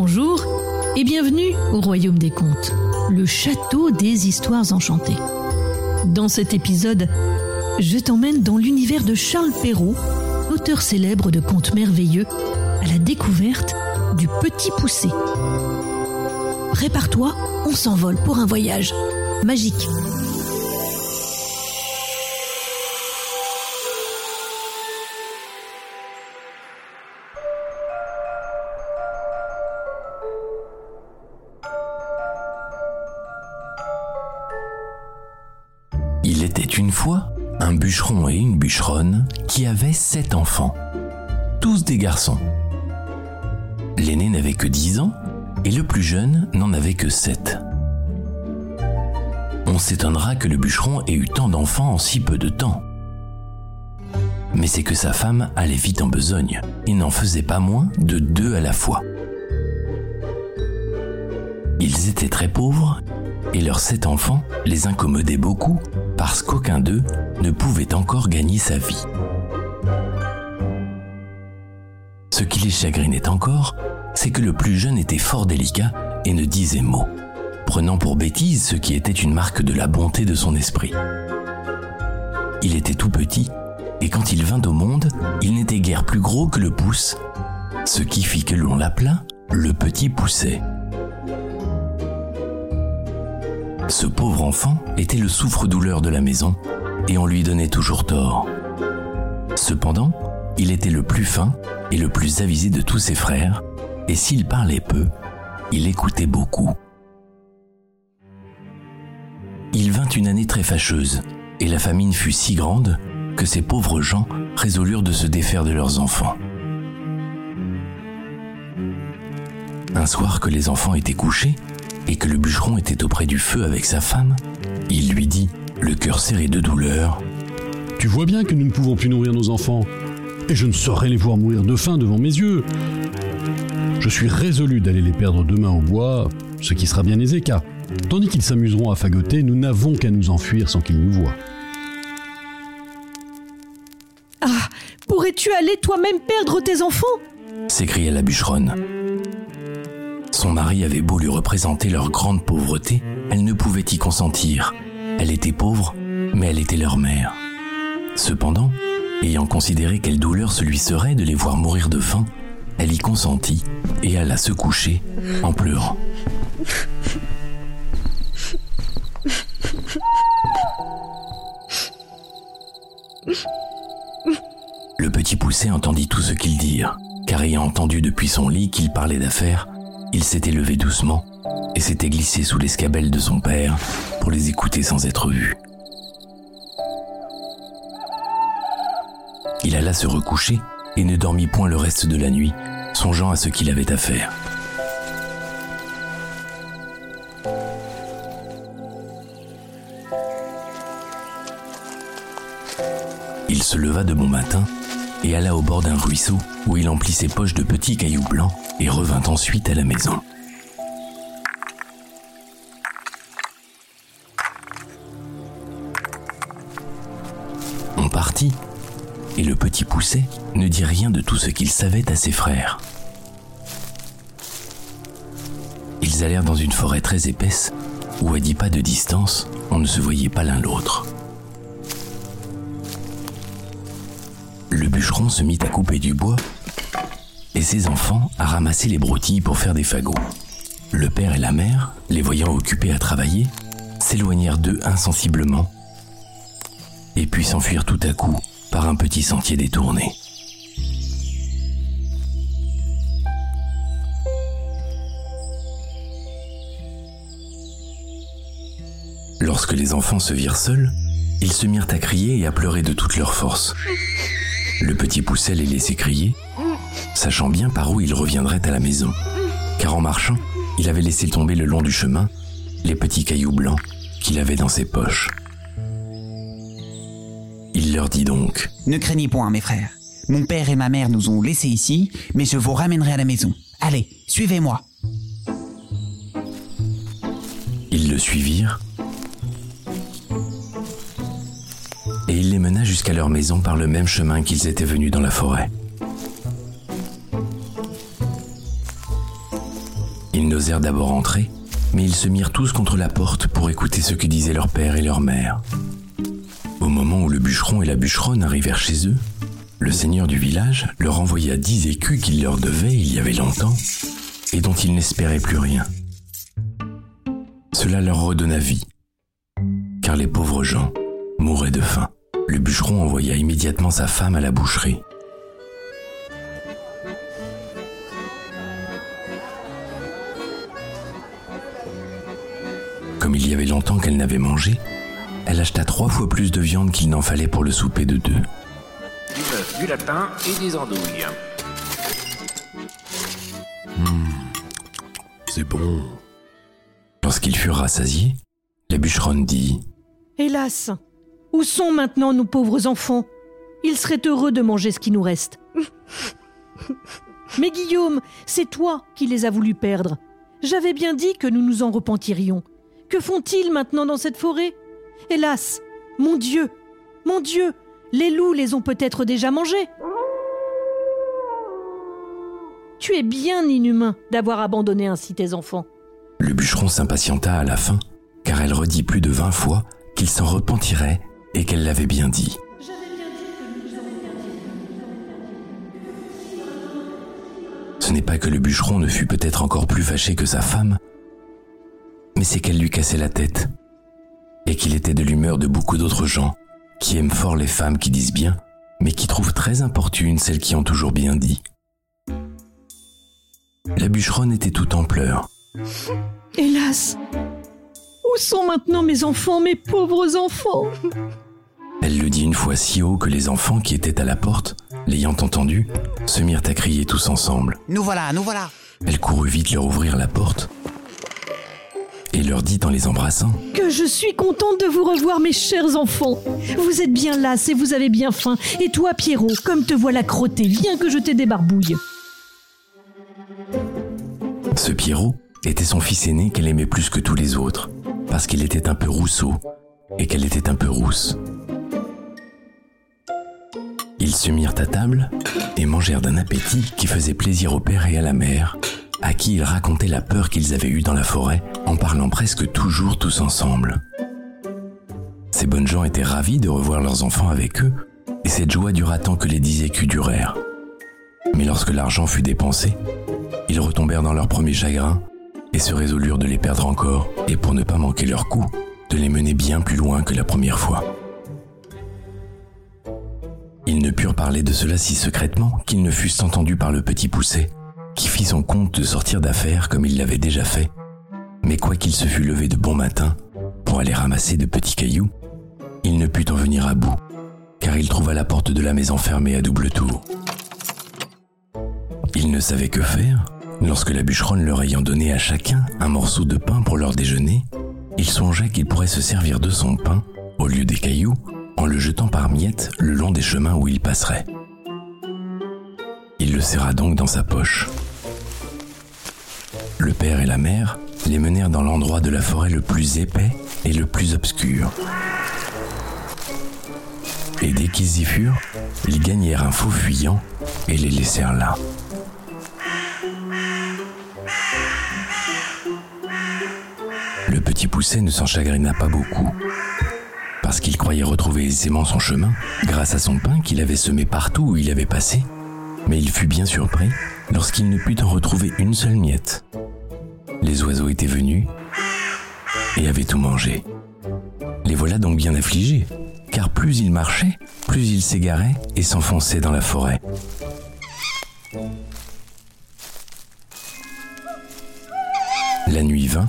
Bonjour et bienvenue au Royaume des Contes, le château des histoires enchantées. Dans cet épisode, je t'emmène dans l'univers de Charles Perrault, auteur célèbre de contes merveilleux, à la découverte du Petit Poussé. Prépare-toi, on s'envole pour un voyage magique. Et une bûcheronne qui avaient sept enfants, tous des garçons. L'aîné n'avait que dix ans et le plus jeune n'en avait que sept. On s'étonnera que le bûcheron ait eu tant d'enfants en si peu de temps. Mais c'est que sa femme allait vite en besogne et n'en faisait pas moins de deux à la fois. Ils étaient très pauvres et leurs sept enfants les incommodaient beaucoup parce qu'aucun d'eux ne pouvait encore gagner sa vie. Ce qui les chagrinait encore, c'est que le plus jeune était fort délicat et ne disait mot, prenant pour bêtise ce qui était une marque de la bonté de son esprit. Il était tout petit, et quand il vint au monde, il n'était guère plus gros que le pouce, ce qui fit que l'on l'appela le petit pousset. Ce pauvre enfant était le souffre-douleur de la maison et on lui donnait toujours tort. Cependant, il était le plus fin et le plus avisé de tous ses frères, et s'il parlait peu, il écoutait beaucoup. Il vint une année très fâcheuse, et la famine fut si grande que ces pauvres gens résolurent de se défaire de leurs enfants. Un soir que les enfants étaient couchés, et que le bûcheron était auprès du feu avec sa femme, il lui dit, le cœur serré de douleur, Tu vois bien que nous ne pouvons plus nourrir nos enfants, et je ne saurais les voir mourir de faim devant mes yeux. Je suis résolu d'aller les perdre demain au bois, ce qui sera bien aisé car, tandis qu'ils s'amuseront à fagoter, nous n'avons qu'à nous enfuir sans qu'ils nous voient. Ah, pourrais-tu aller toi-même perdre tes enfants? S'écria la bûcheronne. Son mari avait beau lui représenter leur grande pauvreté, elle ne pouvait y consentir. Elle était pauvre, mais elle était leur mère. Cependant, ayant considéré quelle douleur ce lui serait de les voir mourir de faim, elle y consentit et alla se coucher en pleurant. Le petit poussé entendit tout ce qu'ils dirent, car ayant entendu depuis son lit qu'ils parlaient d'affaires, il s'était levé doucement et s'était glissé sous l'escabelle de son père pour les écouter sans être vu. Il alla se recoucher et ne dormit point le reste de la nuit, songeant à ce qu'il avait à faire. Il se leva de bon matin et alla au bord d'un ruisseau où il emplit ses poches de petits cailloux blancs et revint ensuite à la maison. On partit et le petit pousset ne dit rien de tout ce qu'il savait à ses frères. Ils allèrent dans une forêt très épaisse où à dix pas de distance, on ne se voyait pas l'un l'autre. Bûcheron se mit à couper du bois et ses enfants à ramasser les broutilles pour faire des fagots. Le père et la mère, les voyant occupés à travailler, s'éloignèrent d'eux insensiblement et puis s'enfuirent tout à coup par un petit sentier détourné. Lorsque les enfants se virent seuls, ils se mirent à crier et à pleurer de toute leur force. Le petit pousset les laissait crier, sachant bien par où il reviendrait à la maison, car en marchant, il avait laissé tomber le long du chemin les petits cailloux blancs qu'il avait dans ses poches. Il leur dit donc Ne craignez point, mes frères. Mon père et ma mère nous ont laissés ici, mais je vous ramènerai à la maison. Allez, suivez-moi. Ils le suivirent il les mena jusqu'à leur maison par le même chemin qu'ils étaient venus dans la forêt. Ils n'osèrent d'abord entrer, mais ils se mirent tous contre la porte pour écouter ce que disaient leur père et leur mère. Au moment où le bûcheron et la bûcheronne arrivèrent chez eux, le seigneur du village leur envoya dix écus qu'il leur devait il y avait longtemps et dont ils n'espéraient plus rien. Cela leur redonna vie, car les pauvres gens mouraient de faim. Le bûcheron envoya immédiatement sa femme à la boucherie. Comme il y avait longtemps qu'elle n'avait mangé, elle acheta trois fois plus de viande qu'il n'en fallait pour le souper de deux. Du bœuf, du lapin et des andouilles. C'est bon. Lorsqu'ils furent rassasiés, la bûcheronne dit Hélas, où sont maintenant nos pauvres enfants? Ils seraient heureux de manger ce qui nous reste. Mais Guillaume, c'est toi qui les as voulu perdre. J'avais bien dit que nous nous en repentirions. Que font-ils maintenant dans cette forêt? Hélas, mon Dieu, mon Dieu, les loups les ont peut-être déjà mangés. Tu es bien inhumain d'avoir abandonné ainsi tes enfants. Le bûcheron s'impatienta à la fin, car elle redit plus de vingt fois qu'il s'en repentirait et qu'elle l'avait bien dit. Ce n'est pas que le bûcheron ne fut peut-être encore plus fâché que sa femme, mais c'est qu'elle lui cassait la tête, et qu'il était de l'humeur de beaucoup d'autres gens, qui aiment fort les femmes qui disent bien, mais qui trouvent très importunes celles qui ont toujours bien dit. La bûcheronne était tout en pleurs. Hélas, sont maintenant mes enfants, mes pauvres enfants Elle le dit une fois si haut que les enfants qui étaient à la porte, l'ayant entendu, se mirent à crier tous ensemble. Nous voilà, nous voilà. Elle courut vite leur ouvrir la porte et leur dit en les embrassant Que je suis contente de vous revoir, mes chers enfants. Vous êtes bien lasses et vous avez bien faim. Et toi, Pierrot, comme te voilà crotté, viens que je t'ai des barbouilles. Ce Pierrot était son fils aîné qu'elle aimait plus que tous les autres, parce qu'il était un peu rousseau et qu'elle était un peu rousse. Ils se mirent à table et mangèrent d'un appétit qui faisait plaisir au père et à la mère, à qui ils racontaient la peur qu'ils avaient eue dans la forêt en parlant presque toujours tous ensemble. Ces bonnes gens étaient ravis de revoir leurs enfants avec eux, et cette joie dura tant que les dix écus durèrent. Mais lorsque l'argent fut dépensé, ils retombèrent dans leur premier chagrin et se résolurent de les perdre encore, et pour ne pas manquer leur coup, de les mener bien plus loin que la première fois. Ils ne purent parler de cela si secrètement qu'ils ne fussent entendus par le petit poucet, qui fit son compte de sortir d'affaires comme il l'avait déjà fait. Mais quoiqu'il se fût levé de bon matin pour aller ramasser de petits cailloux, il ne put en venir à bout, car il trouva la porte de la maison fermée à double tour. Il ne savait que faire, lorsque la bûcheronne leur ayant donné à chacun un morceau de pain pour leur déjeuner, il songea qu'il pourrait se servir de son pain, au lieu des cailloux, en le jetant par miettes le long des chemins où il passerait. Il le serra donc dans sa poche. Le père et la mère les menèrent dans l'endroit de la forêt le plus épais et le plus obscur. Et dès qu'ils y furent, ils gagnèrent un faux fuyant et les laissèrent là. Pousset ne s'en chagrina pas beaucoup, parce qu'il croyait retrouver aisément son chemin grâce à son pain qu'il avait semé partout où il avait passé, mais il fut bien surpris lorsqu'il ne put en retrouver une seule miette. Les oiseaux étaient venus et avaient tout mangé. Les voilà donc bien affligés, car plus ils marchaient, plus ils s'égaraient et s'enfonçaient dans la forêt. La nuit vint,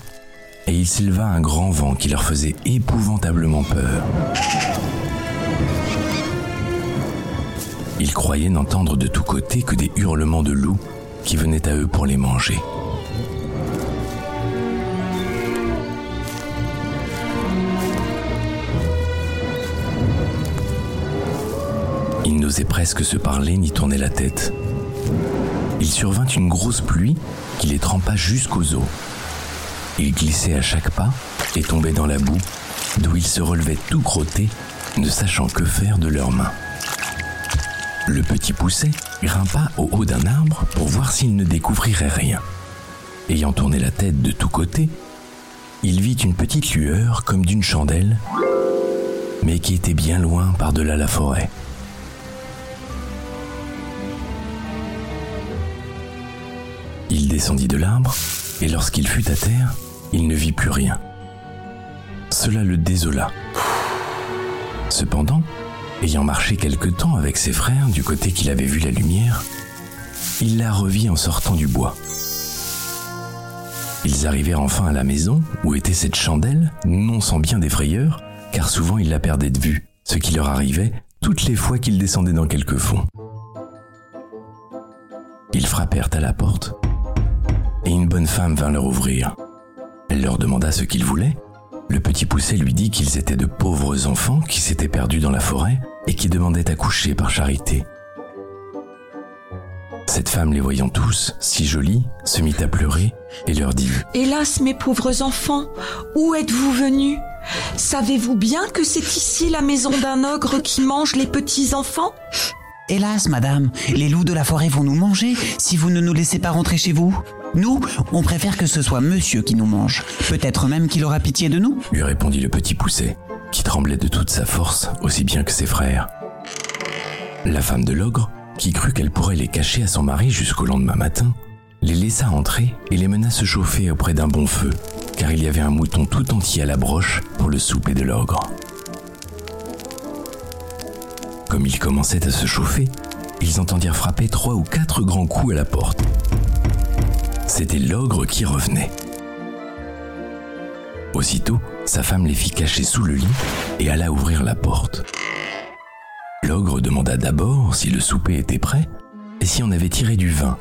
et il s'éleva un grand vent qui leur faisait épouvantablement peur. Ils croyaient n'entendre de tous côtés que des hurlements de loups qui venaient à eux pour les manger. Ils n'osaient presque se parler ni tourner la tête. Il survint une grosse pluie qui les trempa jusqu'aux os. Ils glissaient à chaque pas et tombaient dans la boue, d'où ils se relevaient tout crottés, ne sachant que faire de leurs mains. Le petit pousset grimpa au haut d'un arbre pour voir s'il ne découvrirait rien. ayant tourné la tête de tous côtés, il vit une petite lueur comme d'une chandelle, mais qui était bien loin par-delà la forêt. Il descendit de l'arbre, et lorsqu'il fut à terre, il ne vit plus rien. Cela le désola. Cependant, ayant marché quelque temps avec ses frères du côté qu'il avait vu la lumière, il la revit en sortant du bois. Ils arrivèrent enfin à la maison où était cette chandelle, non sans bien des frayeurs, car souvent ils la perdaient de vue, ce qui leur arrivait toutes les fois qu'ils descendaient dans quelque fond. Ils frappèrent à la porte, et une bonne femme vint leur ouvrir. Elle leur demanda ce qu'ils voulaient. Le petit poussé lui dit qu'ils étaient de pauvres enfants qui s'étaient perdus dans la forêt et qui demandaient à coucher par charité. Cette femme, les voyant tous, si jolis, se mit à pleurer et leur dit Hélas, mes pauvres enfants, où êtes-vous venus? Savez-vous bien que c'est ici la maison d'un ogre qui mange les petits enfants? Hélas, madame, les loups de la forêt vont nous manger si vous ne nous laissez pas rentrer chez vous. Nous, on préfère que ce soit monsieur qui nous mange. Peut-être même qu'il aura pitié de nous. lui répondit le petit poussé, qui tremblait de toute sa force, aussi bien que ses frères. La femme de l'ogre, qui crut qu'elle pourrait les cacher à son mari jusqu'au lendemain matin, les laissa entrer et les mena se chauffer auprès d'un bon feu, car il y avait un mouton tout entier à la broche pour le souper de l'ogre. Comme ils commençaient à se chauffer, ils entendirent frapper trois ou quatre grands coups à la porte. C'était l'ogre qui revenait. Aussitôt, sa femme les fit cacher sous le lit et alla ouvrir la porte. L'ogre demanda d'abord si le souper était prêt et si on avait tiré du vin,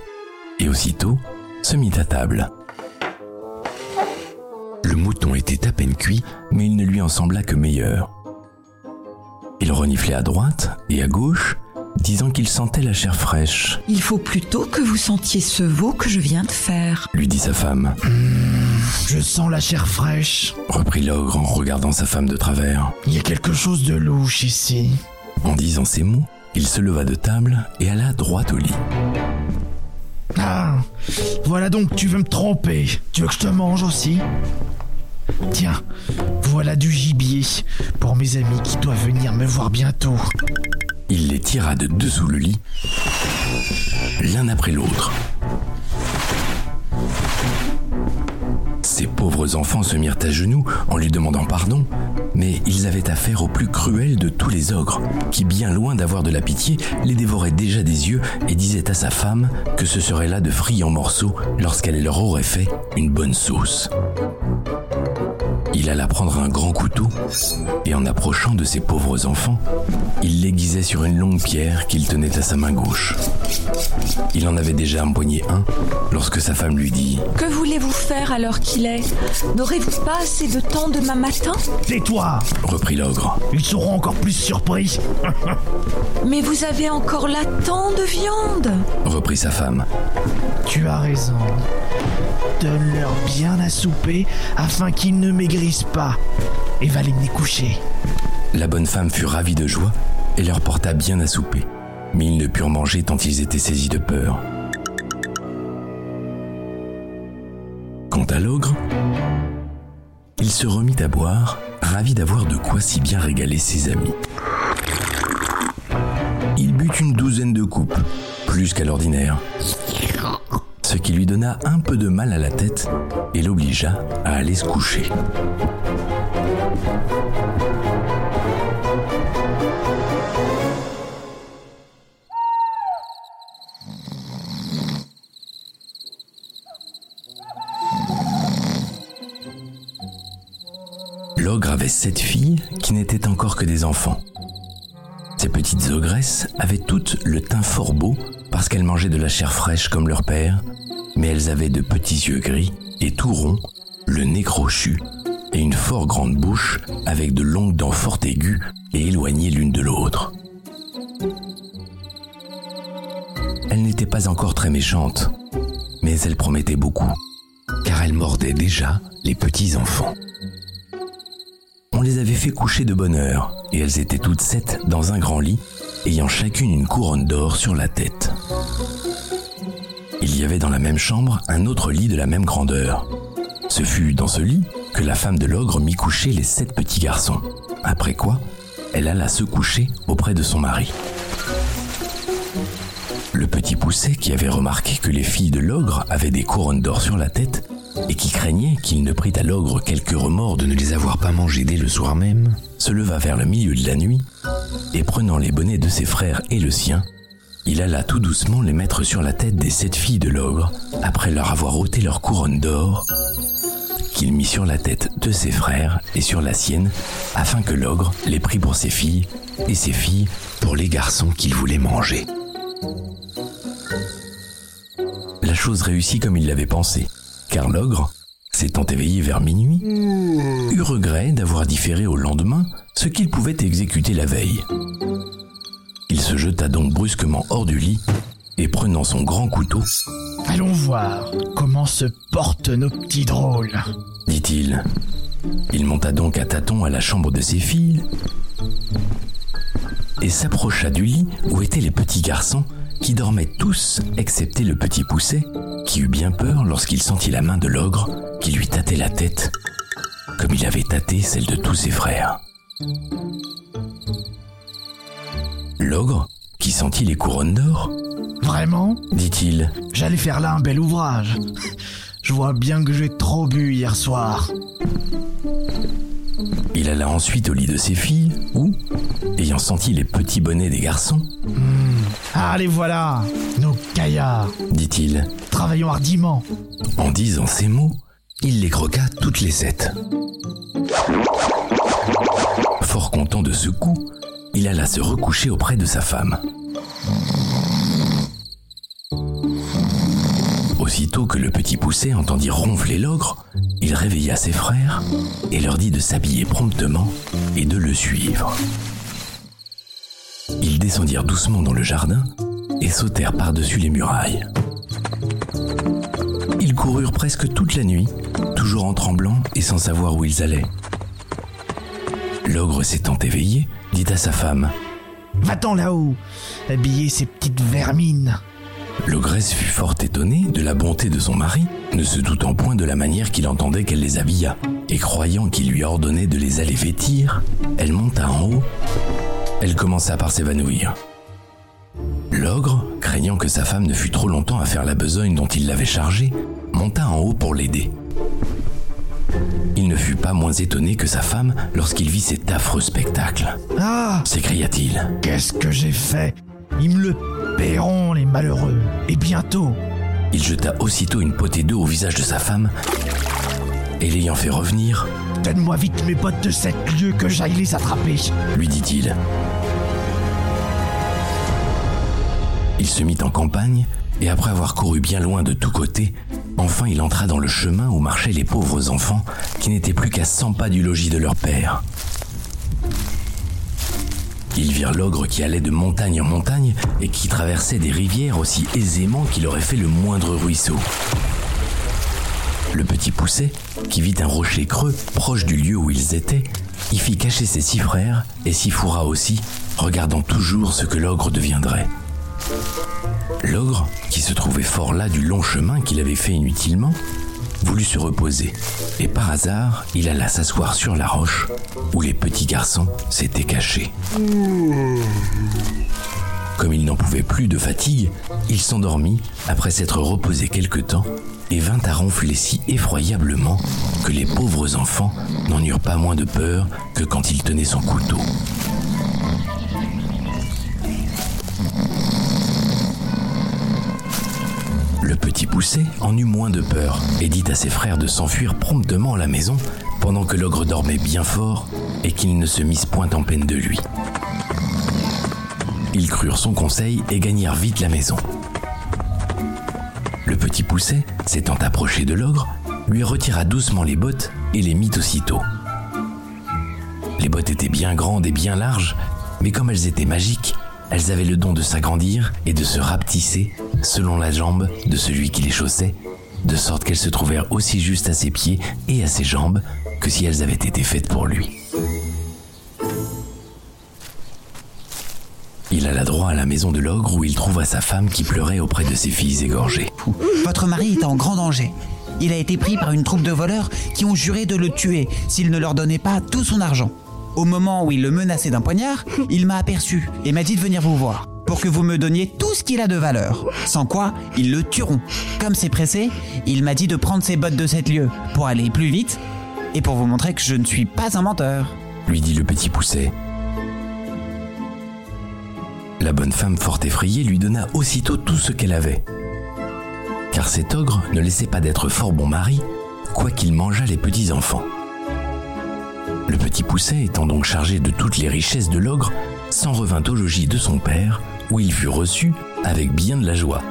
et aussitôt se mit à table. Le mouton était à peine cuit, mais il ne lui en sembla que meilleur. Il reniflait à droite et à gauche, disant qu'il sentait la chair fraîche, Il faut plutôt que vous sentiez ce veau que je viens de faire. lui dit sa femme. Je sens la chair fraîche. Reprit l'ogre en regardant sa femme de travers. Il y a quelque chose de louche ici. En disant ces mots, il se leva de table et alla droit au lit. Ah, voilà donc tu veux me tromper. Tu veux que je te mange aussi? Tiens, voilà du gibier pour mes amis qui doivent venir me voir bientôt. Il les tira de dessous le lit, l'un après l'autre. Ces pauvres enfants se mirent à genoux en lui demandant pardon, mais ils avaient affaire au plus cruel de tous les ogres, qui, bien loin d'avoir de la pitié, les dévorait déjà des yeux et disait à sa femme que ce serait là de friands morceaux lorsqu'elle leur aurait fait une bonne sauce. Il alla prendre un grand couteau et en approchant de ces pauvres enfants, il l'aiguisait sur une longue pierre qu'il tenait à sa main gauche. Il en avait déjà empoigné un lorsque sa femme lui dit Que voulez-vous faire à l'heure qu'il est? N'aurez-vous pas assez de temps demain matin? Tais-toi reprit l'ogre. Ils seront encore plus surpris. Mais vous avez encore là tant de viande reprit sa femme. Tu as raison. Donne-leur bien à souper afin qu'ils ne maigrissent pas. Et va les mener coucher. La bonne femme fut ravie de joie et leur porta bien à souper. Mais ils ne purent manger tant ils étaient saisis de peur. Quant à l'ogre, il se remit à boire, ravi d'avoir de quoi si bien régaler ses amis. Il but une douzaine de coupes, plus qu'à l'ordinaire, ce qui lui donna un peu de mal à la tête et l'obligea à aller se coucher. L'ogre avait sept filles qui n'étaient encore que des enfants. Ces petites ogresses avaient toutes le teint fort beau parce qu'elles mangeaient de la chair fraîche comme leur père, mais elles avaient de petits yeux gris et tout ronds, le nez crochu et une fort grande bouche avec de longues dents fort aiguës et éloignées l'une de l'autre. Elles n'étaient pas encore très méchantes, mais elles promettaient beaucoup, car elles mordaient déjà les petits enfants. On les avait fait coucher de bonne heure, et elles étaient toutes sept dans un grand lit, ayant chacune une couronne d'or sur la tête. Il y avait dans la même chambre un autre lit de la même grandeur. Ce fut dans ce lit que la femme de l'ogre mit coucher les sept petits garçons. Après quoi, elle alla se coucher auprès de son mari. Le petit poussé, qui avait remarqué que les filles de l'ogre avaient des couronnes d'or sur la tête, et qui craignait qu'il ne prît à l'ogre quelque remords de ne les avoir pas mangées dès le soir même, se leva vers le milieu de la nuit, et prenant les bonnets de ses frères et le sien, il alla tout doucement les mettre sur la tête des sept filles de l'ogre, après leur avoir ôté leur couronne d'or, qu'il mit sur la tête de ses frères et sur la sienne, afin que l'ogre les prît pour ses filles, et ses filles pour les garçons qu'il voulait manger. La chose réussit comme il l'avait pensé, car l'ogre, s'étant éveillé vers minuit, eut regret d'avoir différé au lendemain ce qu'il pouvait exécuter la veille. Il se jeta donc brusquement hors du lit et prenant son grand couteau, Allons voir comment se portent nos petits drôles. dit-il. Il monta donc à tâtons à la chambre de ses filles et s'approcha du lit où étaient les petits garçons qui dormaient tous excepté le petit pousset qui eut bien peur lorsqu'il sentit la main de l'ogre qui lui tâtait la tête comme il avait tâté celle de tous ses frères. L'ogre, qui sentit les couronnes d'or, Vraiment dit-il, J'allais faire là un bel ouvrage. Je vois bien que j'ai trop bu hier soir. il alla ensuite au lit de ses filles où, ayant senti les petits bonnets des garçons, Ah, les voilà, nos caillards. dit-il, Travaillons hardiment. En disant ces mots, il les croqua toutes les sept. Fort content de ce coup, il alla se recoucher auprès de sa femme. Que le petit poussé entendit ronfler l'ogre, il réveilla ses frères et leur dit de s'habiller promptement et de le suivre. Ils descendirent doucement dans le jardin et sautèrent par-dessus les murailles. Ils coururent presque toute la nuit, toujours en tremblant et sans savoir où ils allaient. L'ogre s'étant éveillé, dit à sa femme Va-t'en là-haut, habiller ces petites vermines. L'ogresse fut fort étonnée de la bonté de son mari, ne se doutant point de la manière qu'il entendait qu'elle les habillât, et croyant qu'il lui ordonnait de les aller vêtir, elle monta en haut. Elle commença par s'évanouir. L'ogre, craignant que sa femme ne fût trop longtemps à faire la besogne dont il l'avait chargée, monta en haut pour l'aider. Il ne fut pas moins étonné que sa femme lorsqu'il vit cet affreux spectacle. Ah, S'écria-t-il. qu'est-ce que j'ai fait? Ils me le paieront, les malheureux. Et bientôt. Il jeta aussitôt une potée d'eau au visage de sa femme et l'ayant fait revenir, Donne-moi vite mes bottes de sept lieues que j'aille les attraper. lui dit-il. Il se mit en campagne et après avoir couru bien loin de tous côtés, enfin il entra dans le chemin où marchaient les pauvres enfants qui n'étaient plus qu'à cent pas du logis de leur père. Ils virent l'ogre qui allait de montagne en montagne et qui traversait des rivières aussi aisément qu'il aurait fait le moindre ruisseau. Le petit poussé, qui vit un rocher creux proche du lieu où ils étaient, y fit cacher ses six frères et s'y fourra aussi, regardant toujours ce que l'ogre deviendrait. L'ogre, qui se trouvait fort las du long chemin qu'il avait fait inutilement, voulut se reposer, et par hasard, il alla s'asseoir sur la roche où les petits garçons s'étaient cachés. Comme il n'en pouvait plus de fatigue, il s'endormit après s'être reposé quelque temps et vint à ronfler si effroyablement que les pauvres enfants n'en eurent pas moins de peur que quand il tenait son couteau. Le petit poussé en eut moins de peur et dit à ses frères de s'enfuir promptement à la maison pendant que l'ogre dormait bien fort et qu'ils ne se missent point en peine de lui. Ils crurent son conseil et gagnèrent vite la maison. Le petit poussé, s'étant approché de l'ogre, lui retira doucement les bottes et les mit aussitôt. Les bottes étaient bien grandes et bien larges, mais comme elles étaient magiques, elles avaient le don de s'agrandir et de se rapetisser selon la jambe de celui qui les chaussait, de sorte qu'elles se trouvèrent aussi justes à ses pieds et à ses jambes que si elles avaient été faites pour lui. Il alla droit à la maison de l'ogre où il trouva sa femme qui pleurait auprès de ses filles égorgées. Votre mari est en grand danger. Il a été pris par une troupe de voleurs qui ont juré de le tuer s'il ne leur donnait pas tout son argent. Au moment où il le menaçait d'un poignard, il m'a aperçu et m'a dit de venir vous voir pour que vous me donniez tout ce qu'il a de valeur. Sans quoi, ils le tueront. Comme c'est pressé, il m'a dit de prendre ses bottes de sept lieues pour aller plus vite et pour vous montrer que je ne suis pas un menteur. lui dit le petit pousset. La bonne femme, fort effrayée, lui donna aussitôt tout ce qu'elle avait. Car cet ogre ne laissait pas d'être fort bon mari, quoiqu'il mangeât les petits enfants. Le petit pousset, étant donc chargé de toutes les richesses de l'ogre, s'en revint au logis de son père, où il fut reçu avec bien de la joie.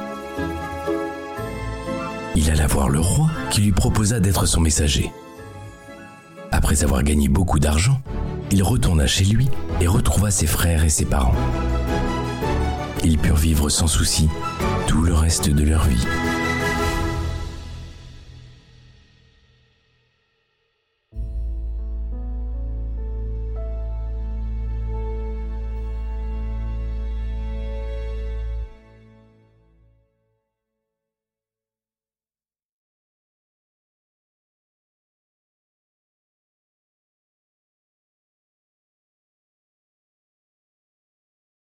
Il alla voir le roi, qui lui proposa d'être son messager. Après avoir gagné beaucoup d'argent, il retourna chez lui et retrouva ses frères et ses parents. Ils purent vivre sans souci tout le reste de leur vie.